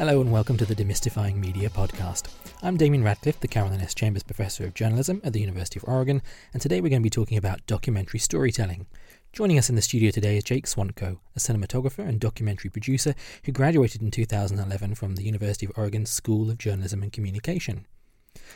Hello and welcome to the Demystifying Media podcast. I'm Damien Radcliffe, the Carolyn S. Chambers Professor of Journalism at the University of Oregon, and today we're going to be talking about documentary storytelling. Joining us in the studio today is Jake Swantko, a cinematographer and documentary producer who graduated in 2011 from the University of Oregon School of Journalism and Communication.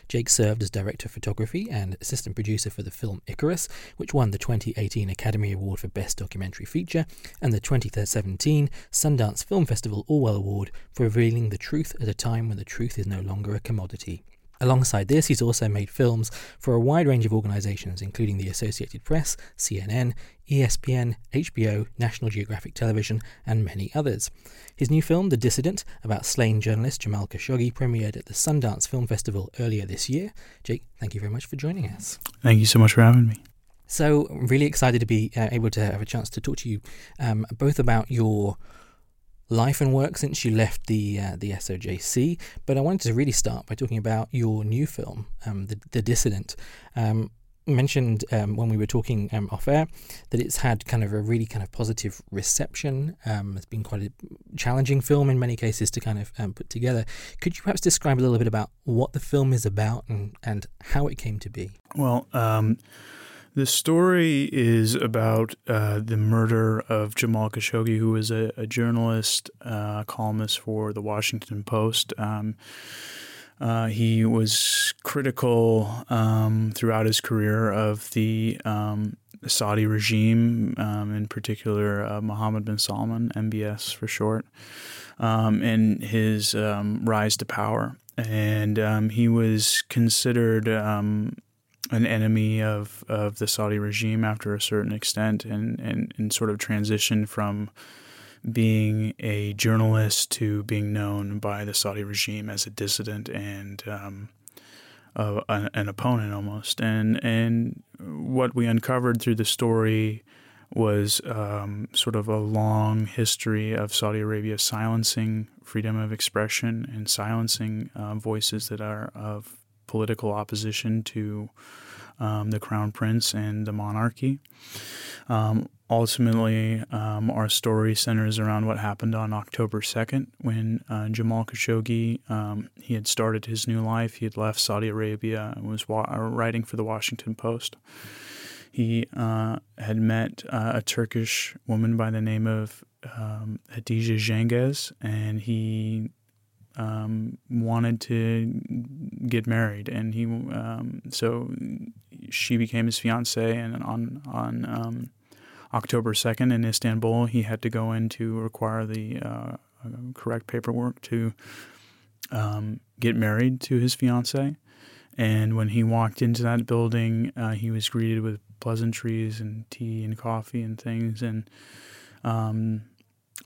Jake served as director of photography and assistant producer for the film Icarus, which won the 2018 Academy Award for Best Documentary Feature and the 2017 Sundance Film Festival Orwell Award for revealing the truth at a time when the truth is no longer a commodity. Alongside this, he's also made films for a wide range of organisations, including the Associated Press, CNN, ESPN, HBO, National Geographic Television, and many others. His new film, The Dissident, about slain journalist Jamal Khashoggi, premiered at the Sundance Film Festival earlier this year. Jake, thank you very much for joining us. Thank you so much for having me. So, really excited to be uh, able to have a chance to talk to you um, both about your life and work since you left the uh, the SOJC. But I wanted to really start by talking about your new film, um, the, the Dissident. Um, mentioned um, when we were talking um, off air that it's had kind of a really kind of positive reception. Um, it's been quite a challenging film in many cases to kind of um, put together. Could you perhaps describe a little bit about what the film is about and, and how it came to be? Well, um, the story is about uh, the murder of Jamal Khashoggi, who was a, a journalist, uh, columnist for the Washington Post. Um, uh, he was critical um, throughout his career of the um, Saudi regime, um, in particular uh, Mohammed bin Salman, MBS for short, um, and his um, rise to power. And um, he was considered an enemy of, of the Saudi regime after a certain extent and, and, and sort of transition from being a journalist to being known by the Saudi regime as a dissident and um, a, an opponent almost. And, and what we uncovered through the story was um, sort of a long history of Saudi Arabia silencing freedom of expression and silencing uh, voices that are of political opposition to um, the crown prince and the monarchy. Um, ultimately, um, our story centers around what happened on October 2nd when uh, Jamal Khashoggi um, he had started his new life. He had left Saudi Arabia and was wa- uh, writing for the Washington Post. He uh, had met uh, a Turkish woman by the name of um, Hatice Cengiz, and he um, wanted to get married, and he um, so she became his fiance. And on on um, October second in Istanbul, he had to go in to require the uh, correct paperwork to um, get married to his fiance. And when he walked into that building, uh, he was greeted with pleasantries and tea and coffee and things, and um,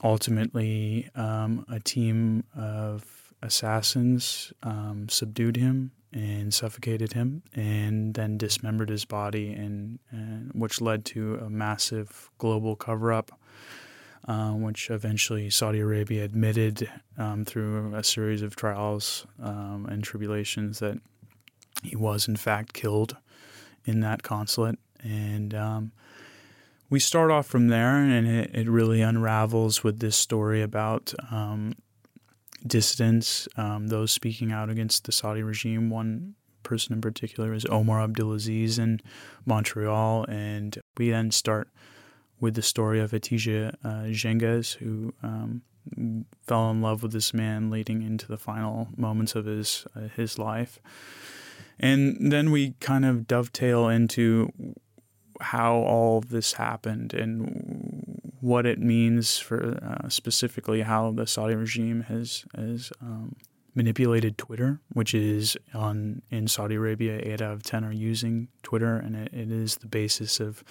ultimately, um, a team of assassins um, subdued him and suffocated him, and then dismembered his body, and, and which led to a massive global cover-up, uh, which eventually Saudi Arabia admitted um, through a series of trials um, and tribulations that he was in fact killed in that consulate, and um, we start off from there, and it, it, really unravels with this story about um, dissidents, um, those speaking out against the Saudi regime. One person in particular is Omar Abdulaziz in Montreal. And we then start with the story of Hatice uh, who um, fell in love with this man leading into the final moments of his uh, his life. And then we kind of dovetail into how all this happened and what it means for uh, specifically how the Saudi regime has has um, manipulated Twitter, which is on in Saudi Arabia, eight out of ten are using Twitter, and it, it is the basis of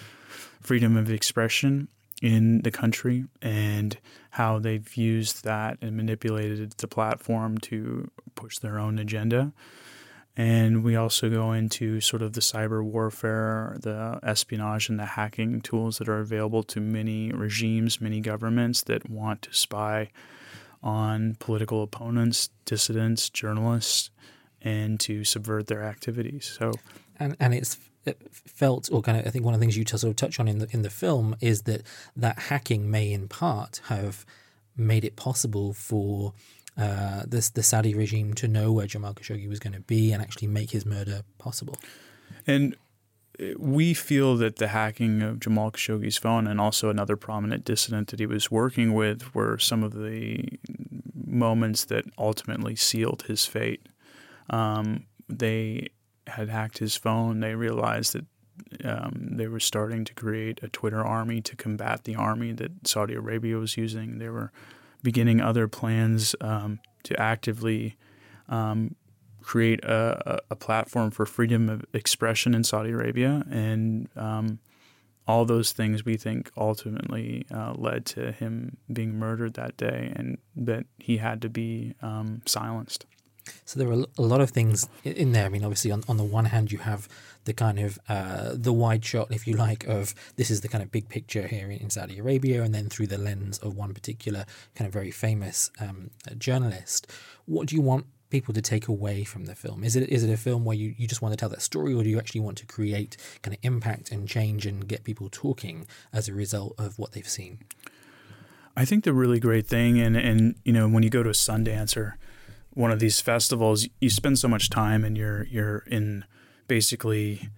freedom of expression in the country, and how they've used that and manipulated the platform to push their own agenda. And we also go into sort of the cyber warfare, the espionage, and the hacking tools that are available to many regimes, many governments that want to spy on political opponents, dissidents, journalists, and to subvert their activities. So, and and it's felt, or kind of, I think one of the things you sort of touch on in the in the film is that that hacking may in part have made it possible for uh, this the Saudi regime to know where Jamal Khashoggi was going to be and actually make his murder possible. And we feel that the hacking of Jamal Khashoggi's phone and also another prominent dissident that he was working with were some of the moments that ultimately sealed his fate. Um, they had hacked his phone. They realized that um, they were starting to create a Twitter army to combat the army that Saudi Arabia was using. They were beginning other plans um, to actively um, create a, a, platform for freedom of expression in Saudi Arabia. And um, all those things we think ultimately uh, led to him being murdered that day and that he had to be um, silenced. So there are a lot of things in there. I mean, obviously, on, on the one hand, you have the kind of uh, the wide shot, if you like, of this is the kind of big picture here in, Saudi Arabia, and then through the lens of one particular kind of very famous um, journalist. What do you want people to take away from the film? Is it is it a film where you, you just want to tell that story, or do you actually want to create kind of impact and change and get people talking as a result of what they've seen? I think the really great thing, and and you know, when you go to a Sundance or one of these festivals, you spend so much time and you're you're in basically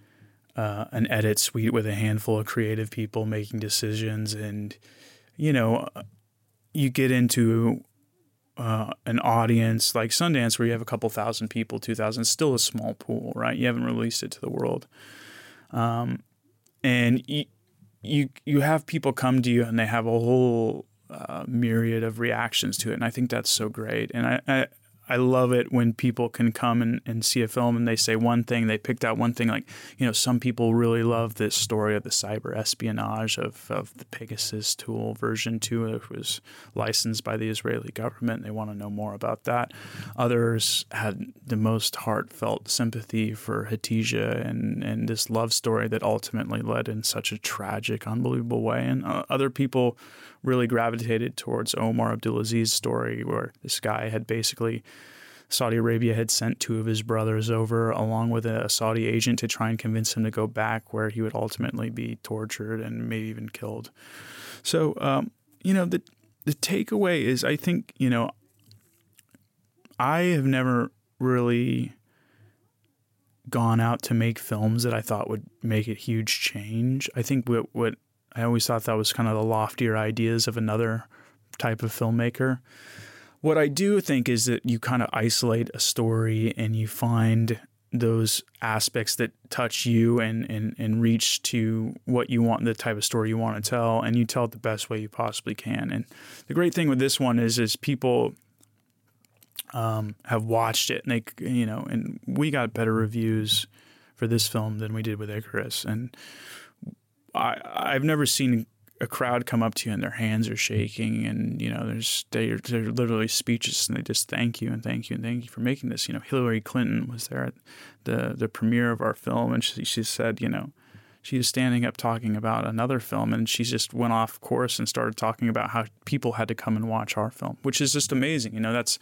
uh, an edit suite with a handful of creative people making decisions, and you know, you get into uh, an audience like Sundance where you have a couple thousand people, two thousand, still a small pool, right? You haven't released it to the world, um, and you, you you have people come to you and they have a whole uh, myriad of reactions to it, and I think that's so great. And I, I I love it when people can come and, and see a film and they say one thing, they picked out one thing. Like, you know, some people really love this story of the cyber espionage of, of the Pegasus tool version 2. It was licensed by the Israeli government. They want to know more about that. Others had the most heartfelt sympathy for Hatice and, and this love story that ultimately led in such a tragic, unbelievable way. And uh, other people really gravitated towards Omar Abdulaziz's story, where this guy had basically Saudi Arabia had sent two of his brothers over along with a Saudi agent to try and convince him to go back, where he would ultimately be tortured and maybe even killed. So, um, you know, the the takeaway is, I think, you know, I have never really gone out to make films that I thought would make a huge change. I think what what I always thought that was kind of the loftier ideas of another type of filmmaker. What I do think is that you kind of isolate a story and you find those aspects that touch you and, and, and reach to what you want, the type of story you want to tell, and you tell it the best way you possibly can. And the great thing with this one is, is people um, have watched it, and they, you know, and we got better reviews for this film than we did with Icarus, and I I've never seen a crowd come up to you and their hands are shaking and you know there's they're, they're literally speechless and they just thank you and thank you and thank you for making this. You know Hillary Clinton was there at the the premiere of our film and she, she said you know she was standing up talking about another film and she just went off course and started talking about how people had to come and watch our film which is just amazing. You know that's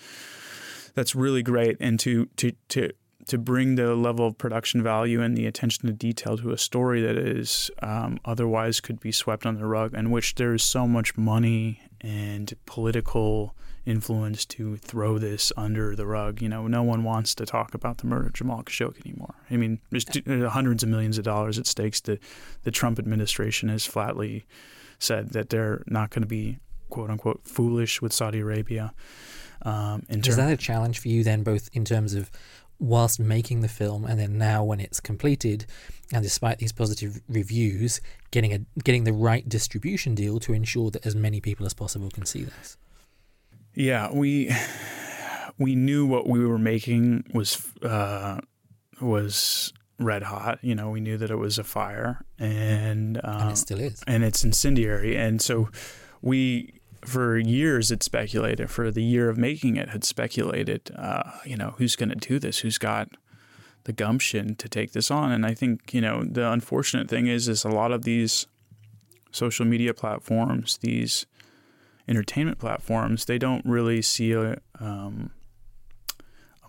that's really great. And to to to to bring the level of production value and the attention to detail to a story that is um, otherwise could be swept under the rug, and which there is so much money and political influence to throw this under the rug. You know, no one wants to talk about the murder of Jamal Khashoggi anymore. I mean, there's hundreds of millions of dollars at stakes. The the Trump administration has flatly said that they're not going to be quote unquote foolish with Saudi Arabia. Um, is that a challenge for you then, both in terms of whilst making the film and then now when it's completed and despite these positive reviews getting a getting the right distribution deal to ensure that as many people as possible can see this. Yeah we we knew what we were making was uh, was red hot. You know we knew that it was a fire and, uh, and it still is. and it's incendiary. And so we for years it speculated for the year of making it had speculated uh, you know who's going to do this? Who's got the gumption to take this on? And i think you know the unfortunate thing is is a lot of these social media platforms these entertainment platforms they don't really see a, um,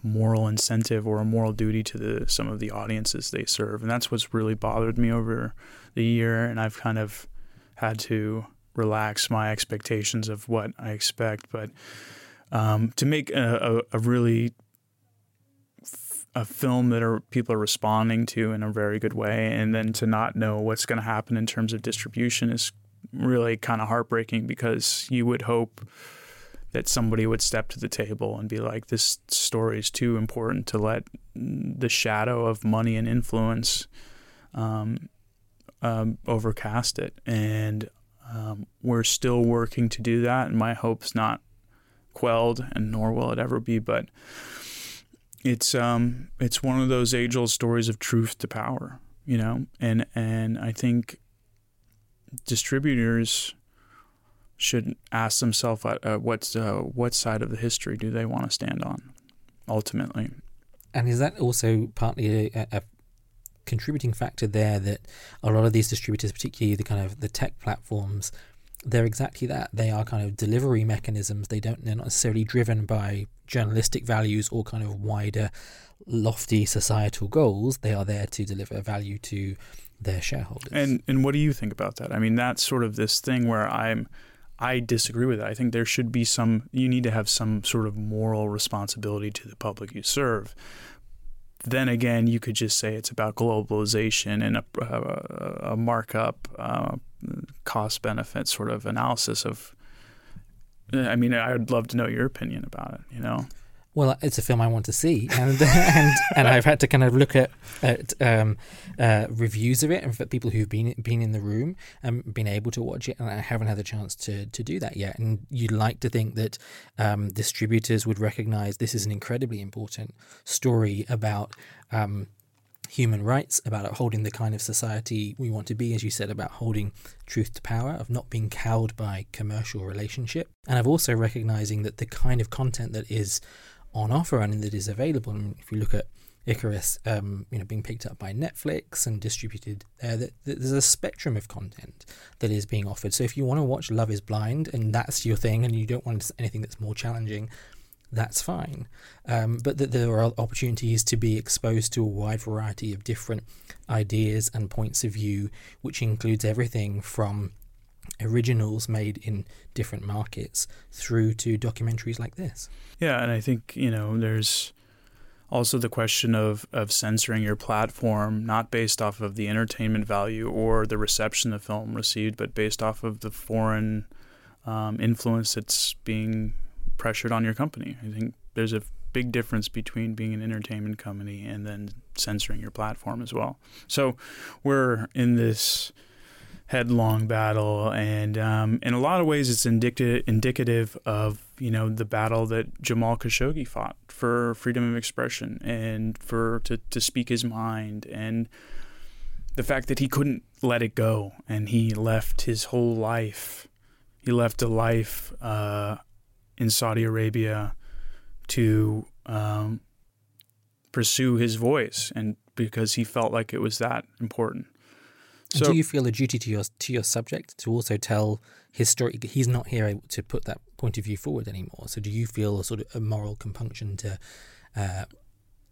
a moral incentive or a moral duty to the some of the audiences they serve. And that's what's really bothered me over the year. And i've kind of had to relax my expectations of what I expect. But um, to make a, a, a really a film that are people are responding to in a very good way, and then to not know what's going to happen in terms of distribution is really kind of heartbreaking because you would hope that somebody would step to the table and be like, "This story is too important to let the shadow of money and influence um, um, overcast it." And um, we're still working to do that, and my hope's not quelled, and nor will it ever be. But it's um it's one of those age old stories of truth to power, you know, and and I think distributors should ask themselves uh, what's uh, what side of the history do they want to stand on, ultimately. And is that also partly a, a contributing factor there that a lot of these distributors, particularly the kind of the tech platforms, they're exactly that. They are kind of delivery mechanisms. They don't. They're not necessarily driven by journalistic values or kind of wider, lofty societal goals. They are there to deliver value to their shareholders. And and what do you think about that? I mean, that's sort of this thing where I'm. I disagree with that. I think there should be some. You need to have some sort of moral responsibility to the public you serve then again, you could just say it's about globalization and a, a, a markup, uh, cost benefit sort of analysis of. I mean, I'd love to know your opinion about it. You know. Well, it's a film I want to see, and and and I've had to kind of look at at um, uh, reviews of it, and for people who've been been in the room and been able to watch it, and I haven't had the chance to to do that yet. And you'd like to think that um, distributors would recognize this is an incredibly important story about um, human rights, about upholding the kind of society we want to be, as you said, about holding truth to power, of not being cowed by commercial relationship, and of also recognizing that the kind of content that is on offer and that is available. Mean, if you look at Icarus, um, you know, being picked up by Netflix and distributed that there's a spectrum of content that is being offered. So if you want to watch Love Is Blind and that's your thing, and you don't want anything that's more challenging, that's fine. Um, but that there are opportunities to be exposed to a wide variety of different ideas and points of view, which includes everything from originals made in different markets through to documentaries like this. Yeah, and I think, you know, there's also the question of, of censoring your platform, not based off of the entertainment value or the reception the film received, but based off of the foreign um, influence that's being pressured on your company. I think there's a big difference between being an entertainment company and then censoring your platform as well. So we're in this headlong battle, and um, in a lot of ways, it's indicative indicative of you know the battle that Jamal Khashoggi fought for freedom of expression and for to to speak his mind and the fact that he couldn't let it go and he left his whole life he left a life uh, in Saudi Arabia to um, pursue his voice, and because he felt like it was that important. So, do you feel a duty to your to your subject to also tell his story? He's not here to put that point of view forward anymore. So, do you feel a sort of a moral compunction to uh,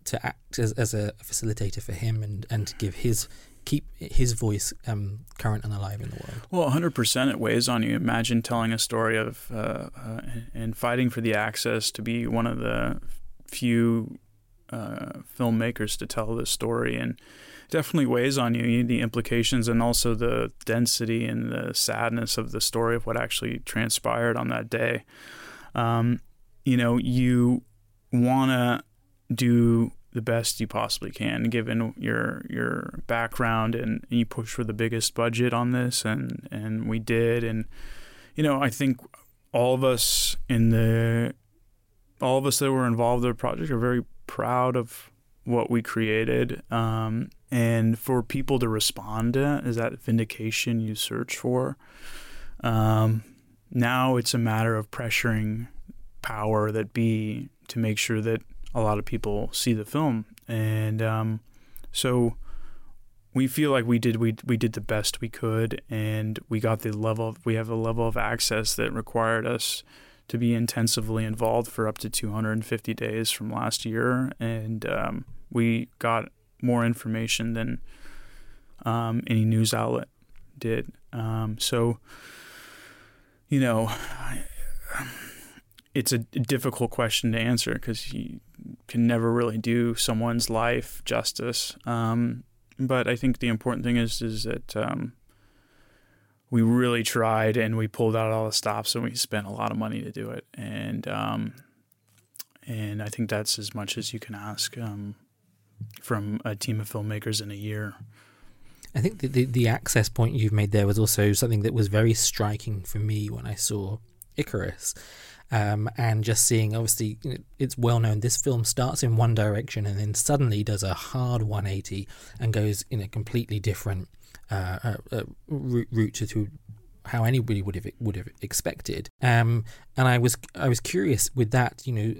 to act as, as a facilitator for him and and to give his keep his voice um, current and alive in the world. Well, 100% it weighs on you. Imagine telling a story of uh, uh, and fighting for the access to be one of the few uh, filmmakers to tell this story, and definitely weighs on you. The implications and also the density and the sadness of the story of what actually transpired on that day. Um, you know, you want to do the best you possibly can given your your background and, you push for the biggest budget on this and and we did and you know I think all of us in the all of us that were involved in the project are very proud of what we created um, and for people to respond to is that vindication you search for. Um, now it's a matter of pressuring power that be to make sure that a lot of people see the film, and um, so we feel like we did we we did the best we could, and we got the level of, we have a level of access that required us to be intensively involved for up to 250 days from last year, and um, we got more information than um, any news outlet did. Um, so, you know, it's a difficult question to answer because you can never really do someone's life justice. Um, but I think the important thing is is that um, we really tried and we pulled out all the stops and we spent a lot of money to do it. And um, and I think that's as much as you can ask um, from a team of filmmakers in a year. I think the, the, the access point you've made there was also something that was very striking for me when I saw Icarus. Um, and just seeing, obviously, it's well known this film starts in one direction and then suddenly does a hard 180 and goes in a completely different uh, uh, uh, route to, how anybody would have would have expected. Um, and I was I was curious with that, you know,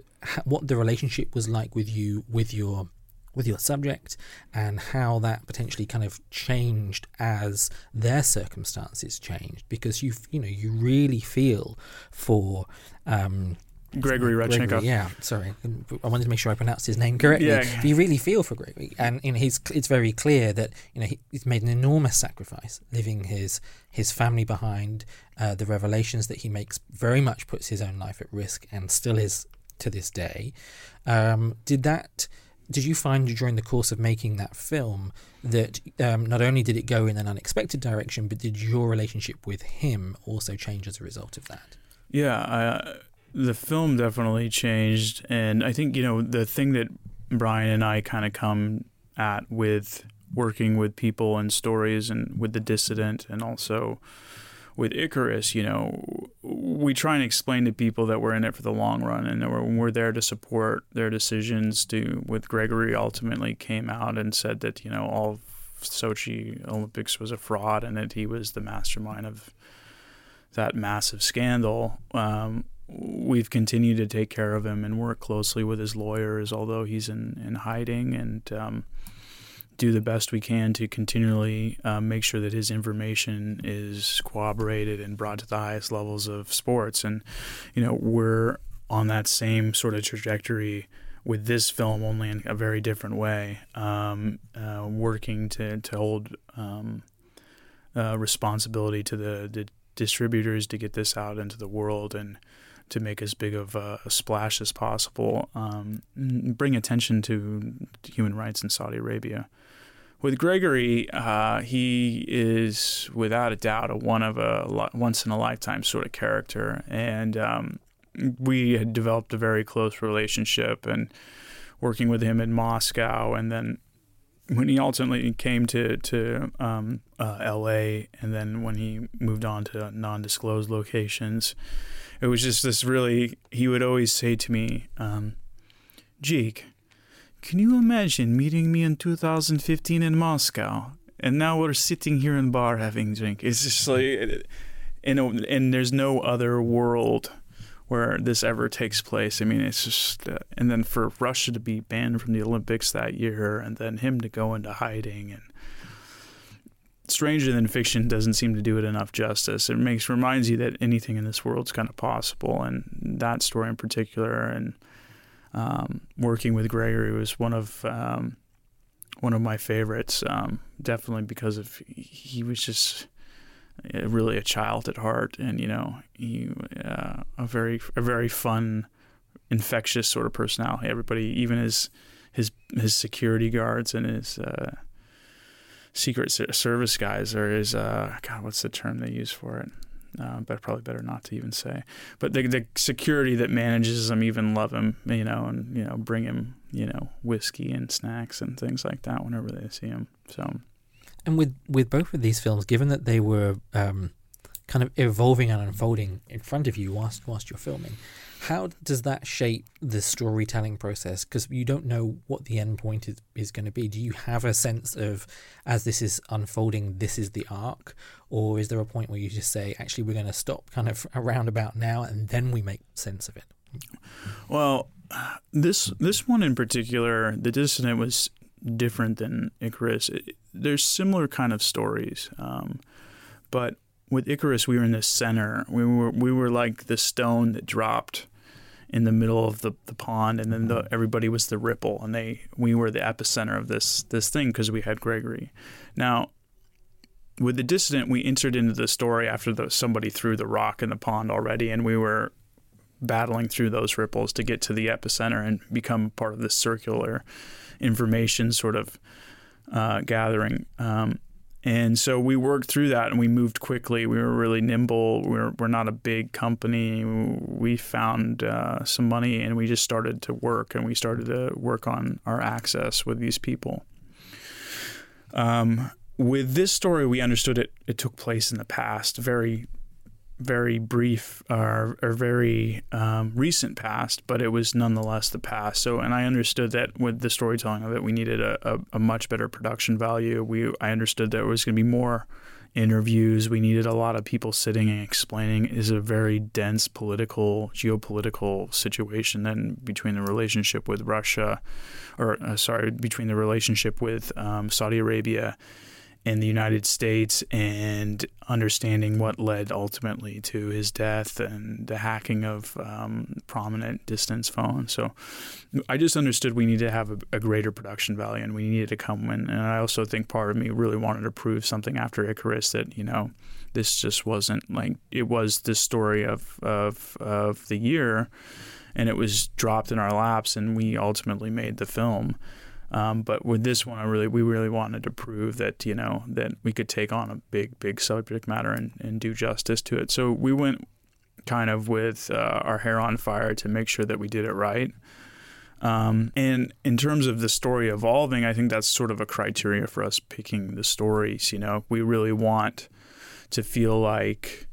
what the relationship was like with you with your with your subject and how that potentially kind of changed as their circumstances changed because you you know you really feel for um, Gregory Rodchenkov. Yeah, sorry, I wanted to make sure I pronounced his name correctly. Yeah. But you really feel for Gregory, and in his, it's very clear that you know he, he's made an enormous sacrifice, leaving his his family behind. Uh, the revelations that he makes very much puts his own life at risk, and still is to this day. Um, did that? did you find during the course of making that film that um, not only did it go in an unexpected direction, but did your relationship with him also change as a result of that? Yeah, uh, the film definitely changed, and I think you know the thing that Bryan and I kind of come at with working with people and stories and with the dissident and also with Icarus, you know, we try and explain to people that we're in it for the long run and that we're, we're there to support their decisions. To with Gregory, ultimately came out and said that you know all Sochi Olympics was a fraud and that he was the mastermind of that massive scandal. Um, we've continued to take care of him and work closely with his lawyers, although he's in in hiding and. Um, do the best we can to continually uh, make sure that his information is corroborated and brought to the highest levels of sports. And, you know, we're on that same sort of trajectory with this film, only in a very different way, um, uh, working to, to hold um, uh, responsibility to the, the distributors to get this out into the world and to make as big of a, splash as possible, um, bring attention to human rights in Saudi Arabia with Gregory, uh, he is without a doubt a one of a once in a lifetime sort of character, and um, we had developed a very close relationship. And working with him in Moscow, and then when he ultimately came to to um, uh, L.A., and then when he moved on to non-disclosed locations, it was just this really. He would always say to me, um, "Jake." Can you imagine meeting me in 2015 in Moscow, and now we're sitting here in bar having drink? It's just like, and and there's no other world where this ever takes place. I mean, it's just, uh, and then for Russia to be banned from the Olympics that year, and then him to go into hiding, and Stranger Than Fiction doesn't seem to do it enough justice. It makes reminds you that anything in this world is kind of possible, and that story in particular, and um, working with Gregory was one of um, one of my favorites. Um, definitely because of he was just really a child at heart, and you know he uh, a very a very fun, infectious sort of personality. Everybody, even his his his security guards and his uh, secret service guys, or his uh, God, what's the term they use for it? uh, but probably better not to even say. But the the security that manages him even love him, you know, and you know bring him you know whiskey and snacks and things like that whenever they see him. So, and with with both of these films, given that they were um, kind of evolving and unfolding in front of you whilst whilst you're filming, how does that shape the storytelling process? Because you don't know what the end point is, is going to be. Do you have a sense of, as this is unfolding, this is the arc? Or is there a point where you just say, actually, we're going to stop kind of around about now and then we make sense of it? Well, this this one in particular, The Dissident was different than Icarus. It, there's similar kind of stories, um, but with Icarus, we were in the center. We were we were like the stone that dropped in the middle of the, the pond, and then the, everybody was the ripple, and they we were the epicenter of this this thing because we had Gregory. Now, with the dissident, we entered into the story after the, somebody threw the rock in the pond already, and we were battling through those ripples to get to the epicenter and become part of this circular information sort of uh, gathering. Um, and so we worked through that and we moved quickly. We were really nimble. We're, we're not a big company. We found uh, some money and we just started to work and we started to work on our access with these people. Um, with this story, we understood it, it took place in the past, very very brief or, or very um, recent past, but it was nonetheless the past. So, and I understood that with the storytelling of it, we needed a, a, a much better production value. We I understood that it was going to be more interviews. We needed a lot of people sitting and explaining. Is a very dense political, geopolitical situation then between the relationship with Russia, or uh, sorry, between the relationship with um, Saudi Arabia in the United States and understanding what led ultimately to his death and the hacking of um, prominent distance phones. So I just understood we needed to have a, a, greater production value and we needed to come in. And I also think part of me really wanted to prove something after Icarus that, you know, this just wasn't like it was the story of, of, of the year and it was dropped in our laps and we ultimately made the film. Um, but with this one, I really we really wanted to prove that you know that we could take on a big big subject matter and, and do justice to it. So we went kind of with uh, our hair on fire to make sure that we did it right. Um, and in terms of the story evolving, I think that's sort of a criteria for us picking the stories. You know, we really want to feel like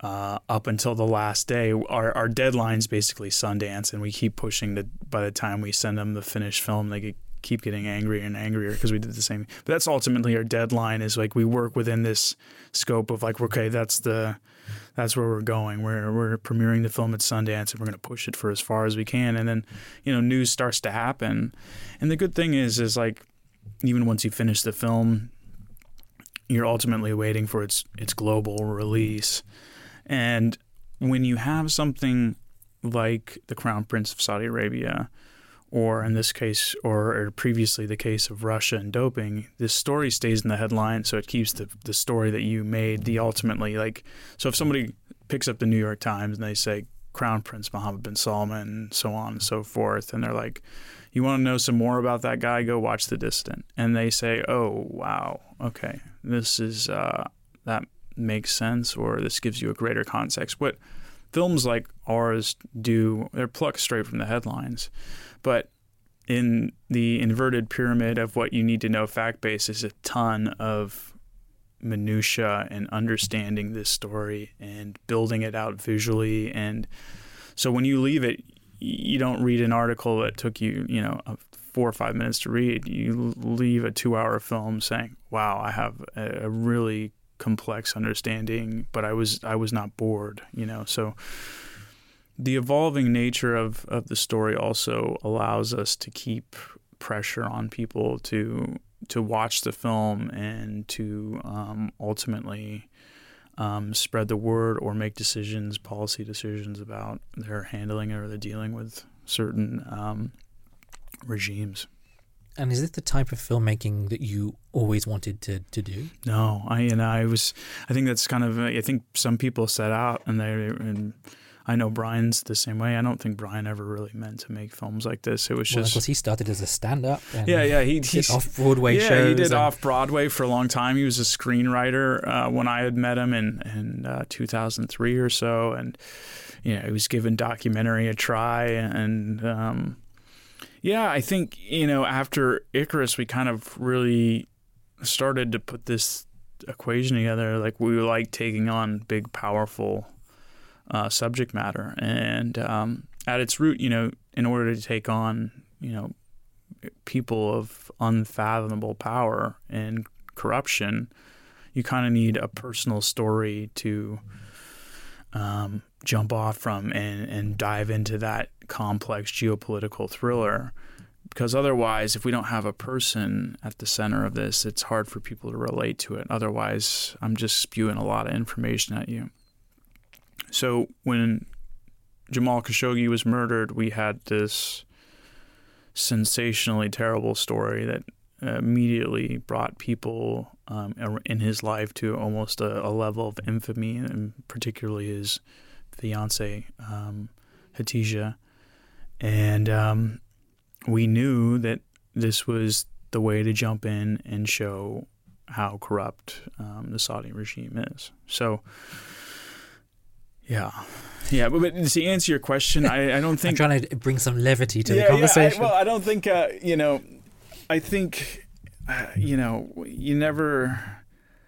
uh, up until the last day. Our, our deadline's basically Sundance, and we keep pushing that by the time we send them the finished film, they get, keep getting angrier and angrier because we did the same. But that's ultimately our deadline is like we work within this scope of like, okay, that's the that's where we're going. We're we're premiering the film at Sundance and we're going to push it for as far as we can. And then, you know, news starts to happen. And the good thing is is like even once you finish the film, you're ultimately waiting for its its global release. And when you have something like the Crown Prince of Saudi Arabia, or in this case, or, previously the case of Russia and doping, this story stays in the headline, so it keeps the the story that you made. The ultimately like, so if somebody picks up the New York Times and they say Crown Prince Mohammed bin Salman and so on and so forth, and they're like, "You want to know some more about that guy? Go watch The Dissident." And they say, "Oh wow, okay, this is uh, that makes sense or this gives you a greater context. What films like ours do, they're plucked straight from the headlines. But in the inverted pyramid of what you need to know fact base is a ton of minutia and understanding this story and building it out visually and so when you leave it you don't read an article that took you you know four or five minutes to read you leave a two hour film saying wow i have a really complex understanding, but I was I was not bored, you know. So the evolving nature of, of the story also allows us to keep pressure on people to to watch the film and to um, ultimately um, spread the word or make decisions, policy decisions about their handling or their dealing with certain um, regimes. And is this the type of filmmaking that you always wanted to, to do? No, I and I was. I think that's kind of. I think some people set out and they and I know Bryan's the same way. I don't think Bryan ever really meant to make films like this. It was well, just because he started as a stand-up. yeah, yeah, he did off Broadway yeah, shows. he did off Broadway for a long time. He was a screenwriter uh, when I had met him in in uh, 2003 or so, and you know he was given documentary a try and. Um, yeah, I think, you know, after Icarus, we kind of really started to put this equation together. Like, we like taking on big, powerful uh, subject matter. And um, at its root, you know, in order to take on, you know, people of unfathomable power and corruption, you kind of need a personal story to um, jump off from and, and dive into that complex geopolitical thriller. Because otherwise, if we don't have a person at the center of this, it's hard for people to relate to it. Otherwise, I'm just spewing a lot of information at you. So when Jamal Khashoggi was murdered, we had this sensationally terrible story that immediately brought people um, in his life to almost a, a level of infamy, and particularly his fiance, um, Hatice, and um, we knew that this was the way to jump in and show how corrupt um, the Saudi regime is. So, yeah, yeah. But, but to answer your question, I, I don't think I'm trying to bring some levity to yeah, the conversation. Yeah, I, well, I don't think uh, you know. I think uh, you know you never.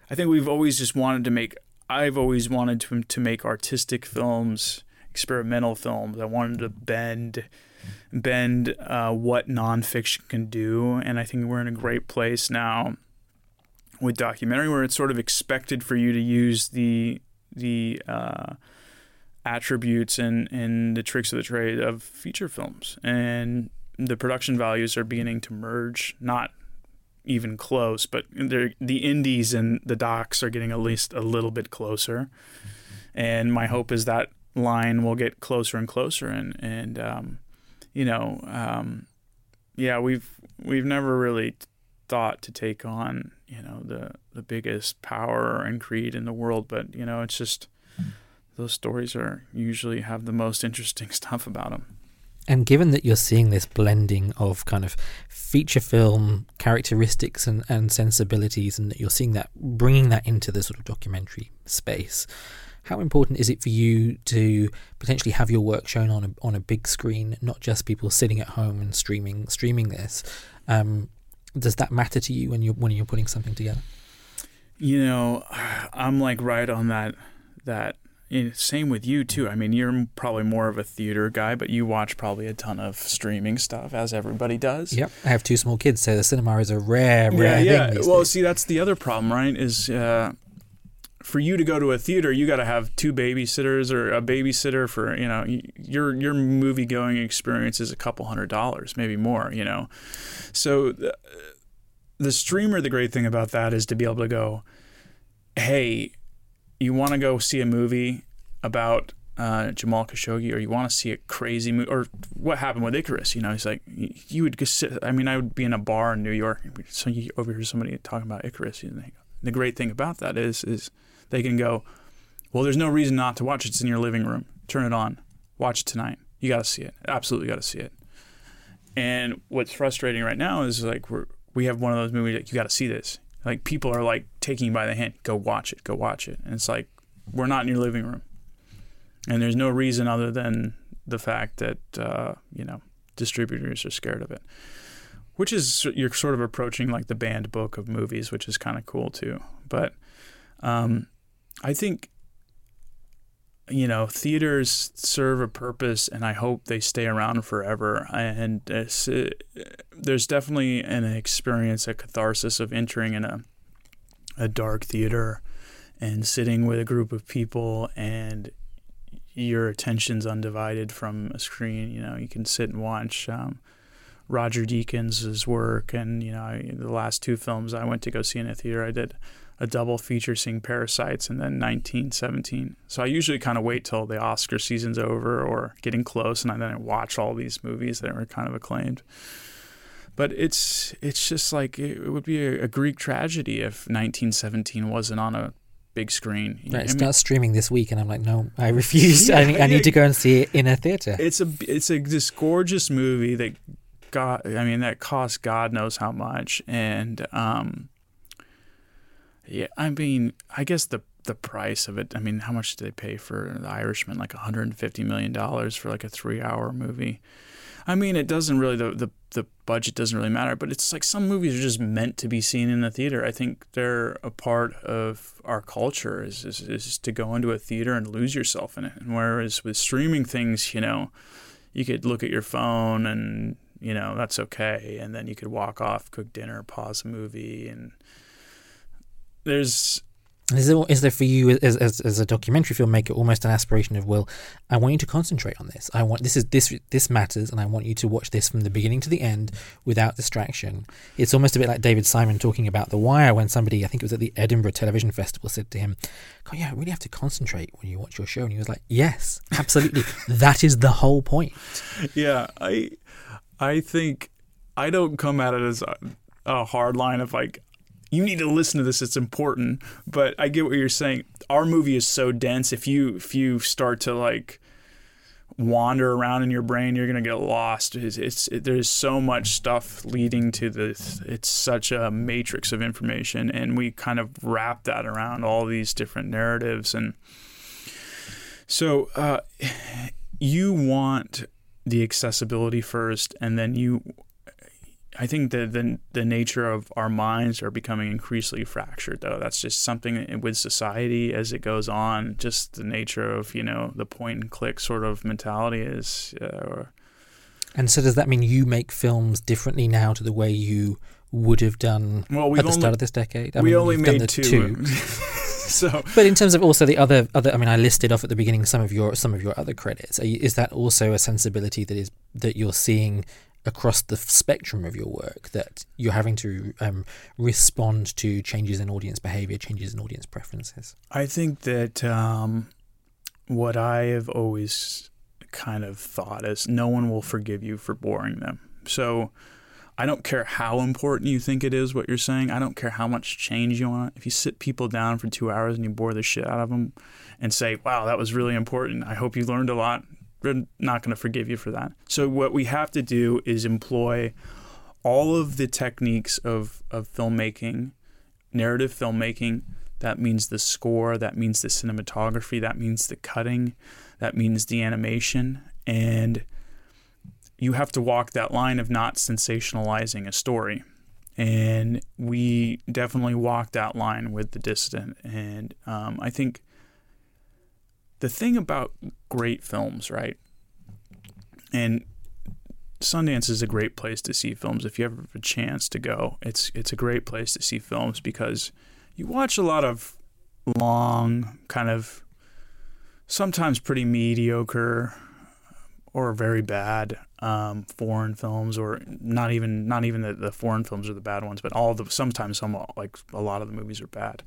I think we've always just wanted to make. I've always wanted to to make artistic films, experimental films. I wanted to bend bend uh, what nonfiction can do, and I think we're in a great place now with documentary where it's sort of expected for you to use the the uh, attributes and, and the tricks of the trade of feature films and the production values are beginning to merge not even close but the indies and the docs are getting at least a little bit closer. And my hope is that line will get closer and closer and and um, you know um, yeah we've we've never really thought to take on you know the the biggest power and creed in the world but you know it's just those stories are usually have the most interesting stuff about them and given that you're seeing this blending of kind of feature film characteristics and, and sensibilities and that you're seeing that bringing that into the sort of documentary space how important is it for you to potentially have your work shown on a, on a big screen not just people sitting at home and streaming streaming this um, does that matter to you when you're when you're putting something together? You know, I'm like right on that that same with you too. I mean, you're probably more of a theater guy, but you watch probably a ton of streaming stuff, as everybody does. Yep, I have two small kids, so the cinema is a rare, rare yeah, thing. Yeah, well, days. see, that's the other problem, right? Is uh, for you to go to a theater, you got to have two babysitters or a babysitter for you know your your movie going experience is a couple hundred dollars, maybe more. You know, so the, the streamer. The great thing about that is to be able to go, hey, you want to go see a movie about uh, Jamal Khashoggi, or you want to see a crazy movie, or what happened with Icarus? You know, he's like, you would just sit. I mean, I would be in a bar in New York, so you overhear somebody talking about Icarus. And the great thing about that is, is they can go, well, there's no reason not to watch it. It's in your living room. Turn it on. Watch it tonight. You got to see it. Absolutely got to see it. And what's frustrating right now is like we're we have one of those movies like you got to see this. Like people are like taking you by the hand, go watch it, go watch it. And it's like we're not in your living room. And there's no reason other than the fact that uh, you know distributors are scared of it which is you're sort of approaching like the banned book of movies, which is kind of cool too. But um, I think you know theaters serve a purpose, and I hope they stay around forever. And uh, there's definitely an experience, a catharsis of entering in a a dark theater and sitting with a group of people and your attention's undivided from a screen. You know, you can sit and watch. Um, Roger Deakins' work, and you know, I, the last two films I went to go see in a theater, I did a double feature seeing Parasites and then 1917. So I usually kind of wait till the Oscar season's over or getting close, and then I watch all these movies that were kind of acclaimed. But it's it's just like it would be a, a Greek tragedy if 1917 wasn't on a big screen. Right, it starts streaming this week, and I'm like, no, I refuse. Yeah, I, I need to go and see it in a theater. It's a it's a this gorgeous movie that God, I mean, that costs God knows how much, and um, yeah, I mean, I guess the the price of it. I mean, how much did they pay for The Irishman? Like 150 million dollars for like a three hour movie. I mean, it doesn't really the, the the budget doesn't really matter, but it's like some movies are just meant to be seen in the theater. I think they're a part of our culture is is, is to go into a theater and lose yourself in it. And whereas with streaming things, you know, you could look at your phone and you know that's okay, and then you could walk off, cook dinner, pause a movie, and there's is there, is there for you as, as, as a documentary filmmaker almost an aspiration of well I want you to concentrate on this. I want this is this this matters and I want you to watch this from the beginning to the end without distraction. It's almost a bit like David Simon talking about The Wire when somebody I think it was at the Edinburgh Television Festival said to him God yeah I really have to concentrate when you watch your show. And he was like yes absolutely. That is the whole point. Yeah I I think I don't come at it as a, a hard line of like you need to listen to this. It's important. But I get what you're saying. Our movie is so dense. If you if you start to like wander around in your brain, you're gonna get lost. It's, it's it, there's so much stuff leading to this. It's such a matrix of information, and we kind of wrap that around all these different narratives. And so, uh, you want the accessibility first, and then you I think that the the nature of our minds are becoming increasingly fractured. Though that's just something with society as it goes on. Just the nature of you know the point and click sort of mentality is. Uh, and so does that mean you make films differently now to the way you would have done well, at the only, start of this decade? I we mean, only made two. two. so, but in terms of also the other other, I mean, I listed off at the beginning some of your some of your other credits. You, is that also a sensibility that is that you're seeing across the spectrum of your work that you're having to um, respond to changes in audience behavior, changes in audience preferences? I think that um, what I have always kind of thought is no one will forgive you for boring them. So I don't care how important you think it is what you're saying. I don't care how much change you want. If you sit people down for two hours and you bore the shit out of them and say, wow, that was really important. I hope you learned a lot we're not going to forgive you for that. So what we have to do is employ all of the techniques of, of filmmaking, narrative filmmaking. That means the score, that means the cinematography, that means the cutting, that means the animation. And you have to walk that line of not sensationalizing a story. And we definitely walk that line with The Dissident. And um, I think the thing about great films, right? And Sundance is a great place to see films if you ever have a chance to go. It's it's a great place to see films because you watch a lot of long, kind of sometimes pretty mediocre or very bad um, foreign films, or not even not even the, the foreign films are the bad ones, but all the sometimes some like a lot of the movies are bad.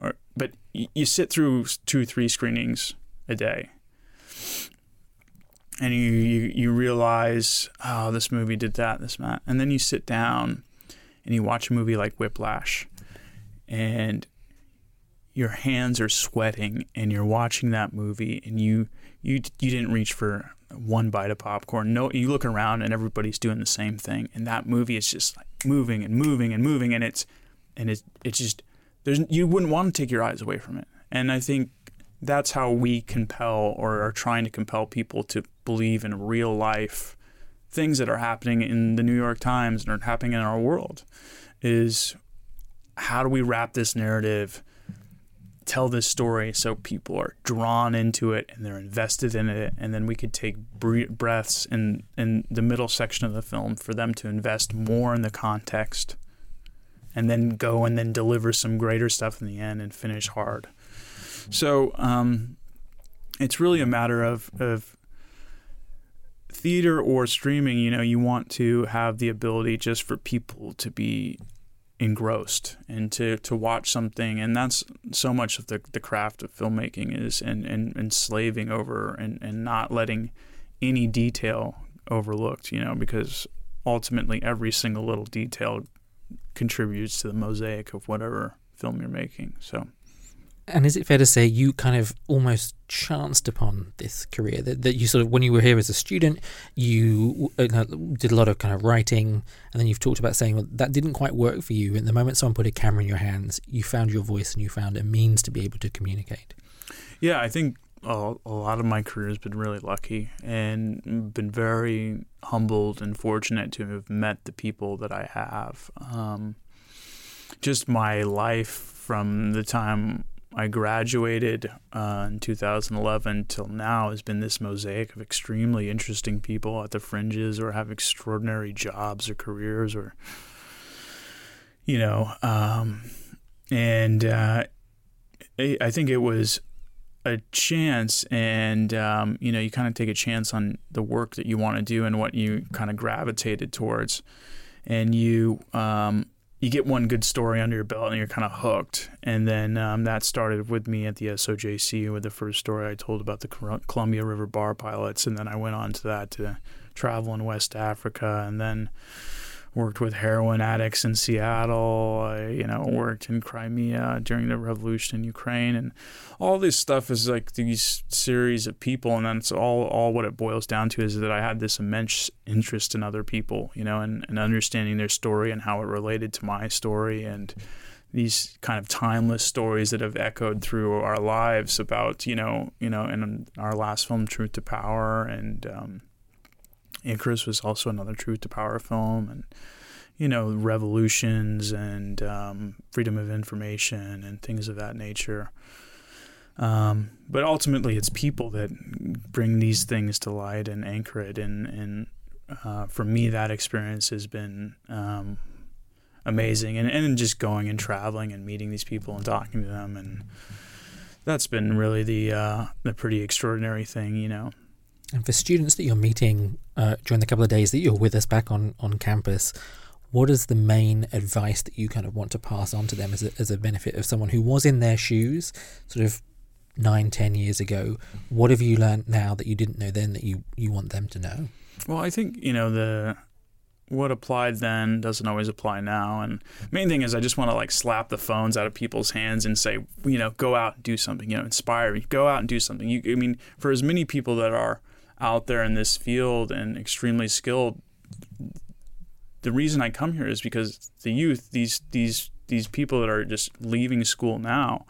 Or, but you, you sit through two three screenings a day and you, you, you realize, oh, this movie did that, this, that. And then you sit down and you watch a movie like Whiplash and your hands are sweating and you're watching that movie and you, you, you didn't reach for one bite of popcorn. No, you look around and everybody's doing the same thing. And that movie is just like moving and moving and moving. And it's, and it's, it's just, there's, you wouldn't want to take your eyes away from it. And I think that's how we compel or are trying to compel people to believe in real life things that are happening in the New York Times and are happening in our world is how do we wrap this narrative tell this story so people are drawn into it and they're invested in it and then we could take breaths in in the middle section of the film for them to invest more in the context and then go and then deliver some greater stuff in the end and finish hard so um, it's really a matter of, of theater or streaming. You know, you want to have the ability just for people to be engrossed and to, to watch something and that's so much of the, the craft of filmmaking is and, and enslaving over and, and not letting any detail overlooked you know because ultimately every single little detail contributes to the mosaic of whatever film you're making so and is it fair to say you kind of almost chanced upon this career? That, that you sort of, when you were here as a student, you uh, did a lot of kind of writing, and then you've talked about saying well, that didn't quite work for you. And the moment someone put a camera in your hands, you found your voice and you found a means to be able to communicate. Yeah, I think a, a lot of my career has been really lucky and been very humbled and fortunate to have met the people that I have. Um, just my life from the time I graduated uh, in 2011 till now has been this mosaic of extremely interesting people at the fringes or have extraordinary jobs or careers or, you know, um, and uh, I think it was a chance and um, you know you kind of take a chance on the work that you want to do and what you kind of gravitated towards. And you um, you get one good story under your belt and you're kind of hooked. And then um, that started with me at the SOJC with the first story I told about the Columbia River bar pilots. And then I went on to that to travel in West Africa and then worked with heroin addicts in Seattle. I, you know, worked in Crimea during the revolution in Ukraine, and all this stuff is like these series of people, and that's all. All what it boils down to is that I had this immense interest in other people, you know, and, and understanding their story and how it related to my story, and these kind of timeless stories that have echoed through our lives about, you know, you know, in our last film, Truth to Power, and um, Icarus was also another Truth to Power film, and you know, revolutions and um, freedom of information and things of that nature. Um, but ultimately, it's people that bring these things to light and anchor it. And, and uh, for me, that experience has been um, amazing. And, and just going and traveling and meeting these people and talking to them. And that's been really the, uh, the pretty extraordinary thing, you know. And for students that you're meeting uh, during the couple of days that you're with us back on, on campus, what is the main advice that you kind of want to pass on to them as a, as a benefit of someone who was in their shoes sort of nine, ten years ago? What have you learned now that you didn't know then that you, you want them to know? Well, I think, you know, the what applied then doesn't always apply now. And main thing is I just want to like slap the phones out of people's hands and say, you know, go out and do something, you know, inspire me, go out and do something. You, I mean, for as many people that are out there in this field and extremely skilled. The reason I come here is because the youth, these these these people that are just leaving school now,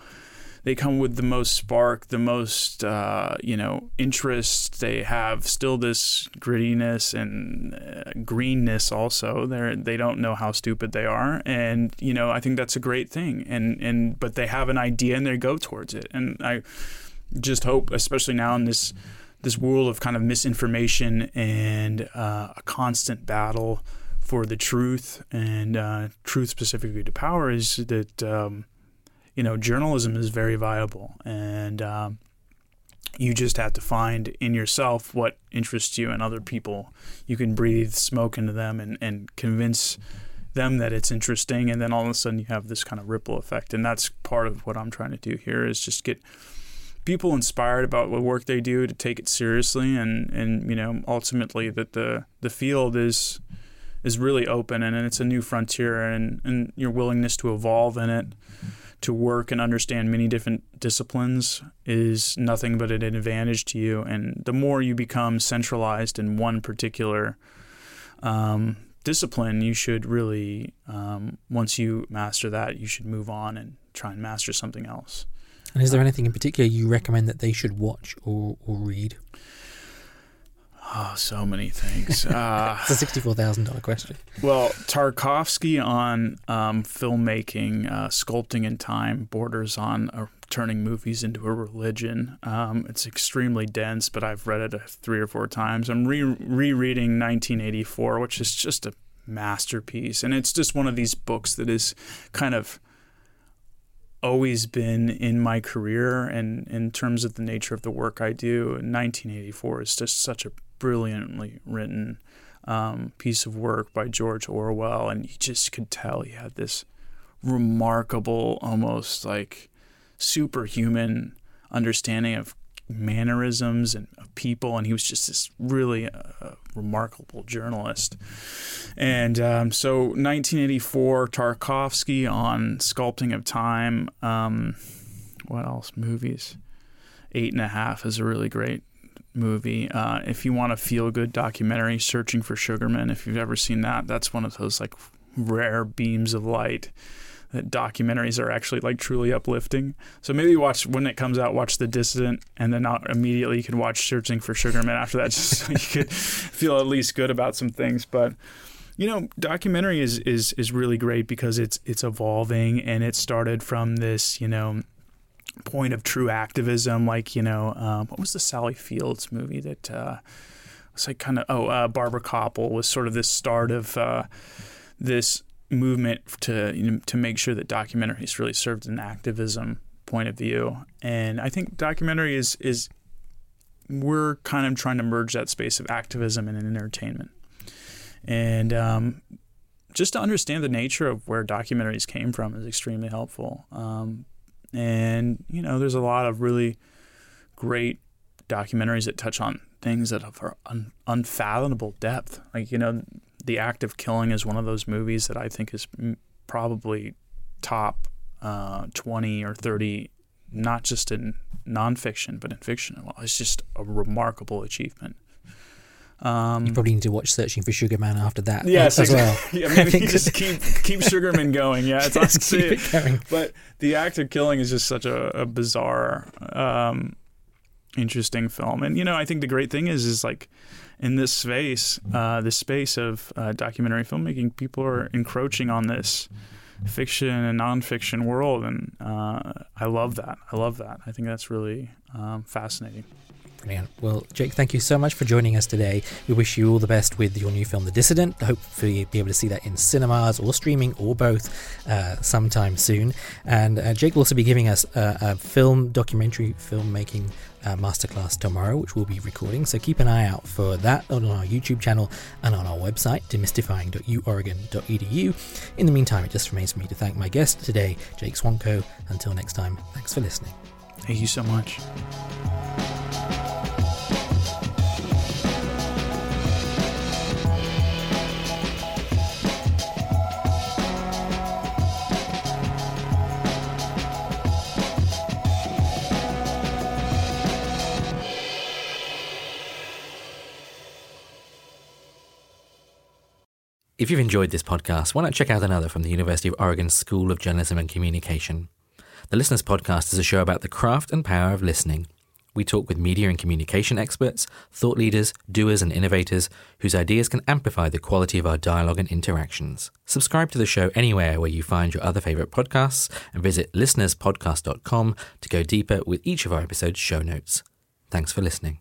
they come with the most spark, the most uh, you know interest. They have still this grittiness and uh, greenness. Also, they they don't know how stupid they are, and you know I think that's a great thing. And and but they have an idea and they go towards it. And I just hope, especially now in this this world of kind of misinformation and uh, a constant battle for the truth and uh, truth specifically to power is that um, you know journalism is very viable and um, you just have to find in yourself what interests you and other people. You can breathe smoke into them and, and convince them that it's interesting and then all of a sudden you have this kind of ripple effect and that's part of what i'm trying to do here is just get people inspired about the work they do to take it seriously and and you know ultimately that the the field is is really open and, and it's a new frontier and and your willingness to evolve in it to work and understand many different disciplines is nothing but an advantage to you. And the more you become centralized in one particular um, discipline you should really um, once you master that you should move on and try and master something else and is there anything in particular you recommend that they should watch or, or read? Oh, so many things. Uh, it's a sixty-four thousand dollar question. Well, Tarkovsky on um, filmmaking, uh, sculpting in time, borders on uh, turning movies into a religion. Um, it's extremely dense, but I've read it three or four times. I'm re- rereading 1984, which is just a masterpiece, and it's just one of these books that is kind of always been in my career and in terms of the nature of the work I do. 1984 is just such a brilliantly written um, piece of work by George Orwell, and you just could tell he had this remarkable, almost like superhuman understanding of mannerisms and of people, and he was just this really uh, remarkable journalist. And um, so, 1984, Tarkovsky on Sculpting of Time. Um, what else? Movies. Eight and a Half is a really great movie. Uh, if you want a feel good documentary, Searching for Sugarman, if you've ever seen that, that's one of those like rare beams of light that documentaries are actually like truly uplifting. So maybe watch when it comes out, watch The Dissident, and then not immediately you can watch Searching for Sugarman after that, just so you could feel at least good about some things. But you know, documentary is is is really great because it's it's evolving and it started from this, you know point of true activism like you know um, what was the sally fields movie that uh, was like kind of oh uh, barbara kopple was sort of this start of uh, this movement to you know, to make sure that documentaries really served an activism point of view. And I think documentary is is we're kind of trying to merge that space of activism and entertainment. And um, just to understand the nature of where documentaries came from is extremely helpful. Um, and you know, there's a lot of really great documentaries that touch on things that are un- unfathomable depth. Like you know, the Act of Killing is one of those movies that I think is probably top uh, 20 or 30, not just in nonfiction, but in fiction. Well, it's just a remarkable achievement. Um, you probably need to watch Searching for Sugar Man after that. Yes, as well. yeah, maybe just keep keep Sugarman going. Yeah, it's just keep it going. But the act of killing is just such a, a bizarre, um, interesting film. And you know, I think the great thing is, is like in this space, uh, space of uh, documentary filmmaking, people are encroaching on this fiction and nonfiction world, and uh, I love that. I love that. I think that's really um, fascinating. Brilliant. Well, Jake, thank you so much for joining us today. We wish you all the best with your new film, The Dissident. Hopefully, you'll be able to see that in cinemas or streaming or both uh, sometime soon. And uh, Jake will also be giving us a, a film documentary filmmaking uh, masterclass tomorrow, which we'll be recording. So keep an eye out for that on our YouTube channel and on our website, demystifying.uoregon.edu. In the meantime, it just remains for me to thank my guest today, Jake Swantko. Until next time, thanks for listening. Thank you so much. If you've enjoyed this podcast, why not check out another from the University of Oregon School of Journalism and Communication? The Listeners Podcast is a show about the craft and power of listening. We talk with media and communication experts, thought leaders, doers, and innovators whose ideas can amplify the quality of our dialogue and interactions. Subscribe to the show anywhere where you find your other favorite podcasts and visit listenerspodcast.com to go deeper with each of our episodes' show notes. Thanks for listening.